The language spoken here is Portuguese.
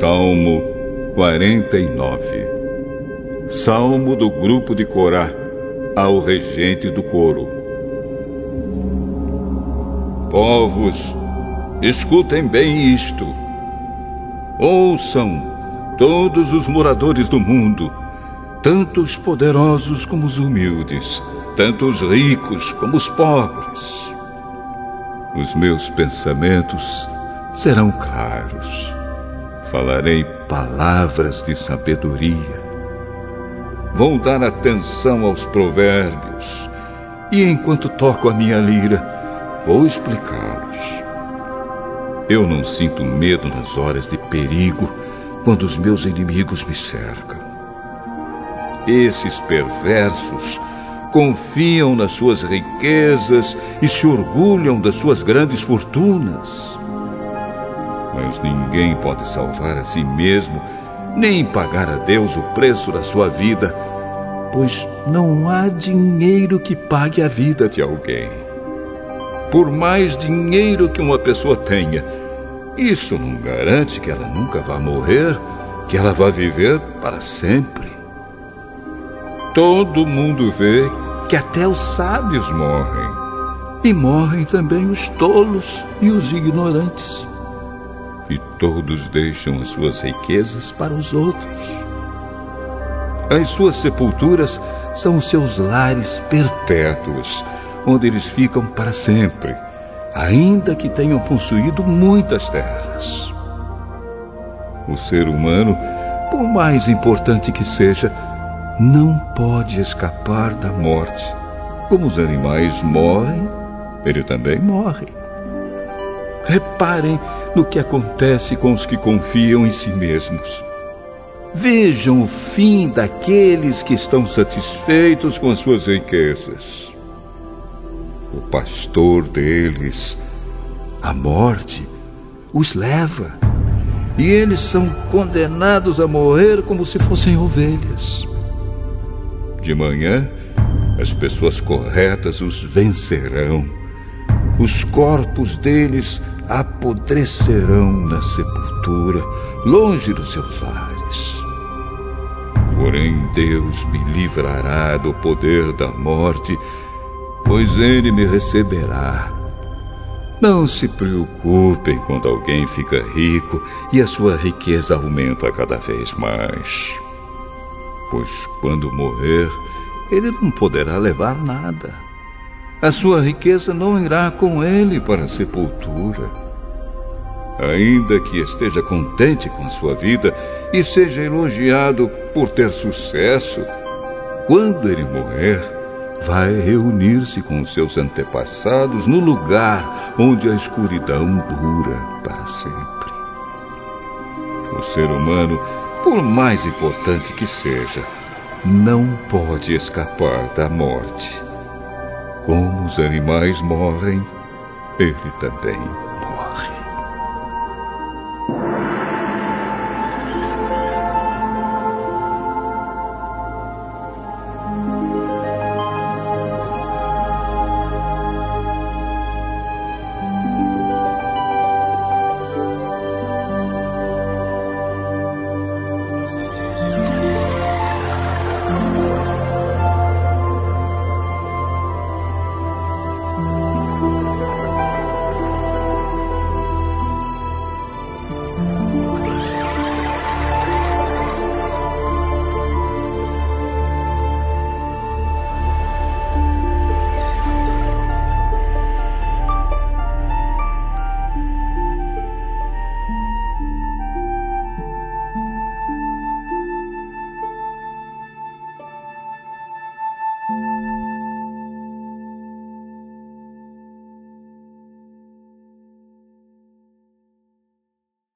Salmo 49 Salmo do grupo de Corá ao regente do coro. Povos, escutem bem isto. Ouçam todos os moradores do mundo, tanto os poderosos como os humildes, tanto os ricos como os pobres. Os meus pensamentos serão claros. Falarei palavras de sabedoria. Vou dar atenção aos provérbios. E enquanto toco a minha lira, vou explicá-los. Eu não sinto medo nas horas de perigo, quando os meus inimigos me cercam. Esses perversos confiam nas suas riquezas e se orgulham das suas grandes fortunas. Mas ninguém pode salvar a si mesmo, nem pagar a Deus o preço da sua vida, pois não há dinheiro que pague a vida de alguém. Por mais dinheiro que uma pessoa tenha, isso não garante que ela nunca vá morrer, que ela vá viver para sempre. Todo mundo vê que até os sábios morrem. E morrem também os tolos e os ignorantes. E todos deixam as suas riquezas para os outros. As suas sepulturas são os seus lares perpétuos, onde eles ficam para sempre, ainda que tenham possuído muitas terras. O ser humano, por mais importante que seja, não pode escapar da morte. Como os animais morrem, ele também morre. Reparem no que acontece com os que confiam em si mesmos. Vejam o fim daqueles que estão satisfeitos com as suas riquezas. O pastor deles, a morte, os leva. E eles são condenados a morrer como se fossem ovelhas. De manhã, as pessoas corretas os vencerão. Os corpos deles apodrecerão na sepultura, longe dos seus lares. Porém, Deus me livrará do poder da morte, pois Ele me receberá. Não se preocupem quando alguém fica rico e a sua riqueza aumenta cada vez mais pois quando morrer, ele não poderá levar nada. A sua riqueza não irá com ele para a sepultura. Ainda que esteja contente com a sua vida e seja elogiado por ter sucesso, quando ele morrer, vai reunir-se com seus antepassados no lugar onde a escuridão dura para sempre. O ser humano por mais importante que seja, não pode escapar da morte. Como os animais morrem, ele também.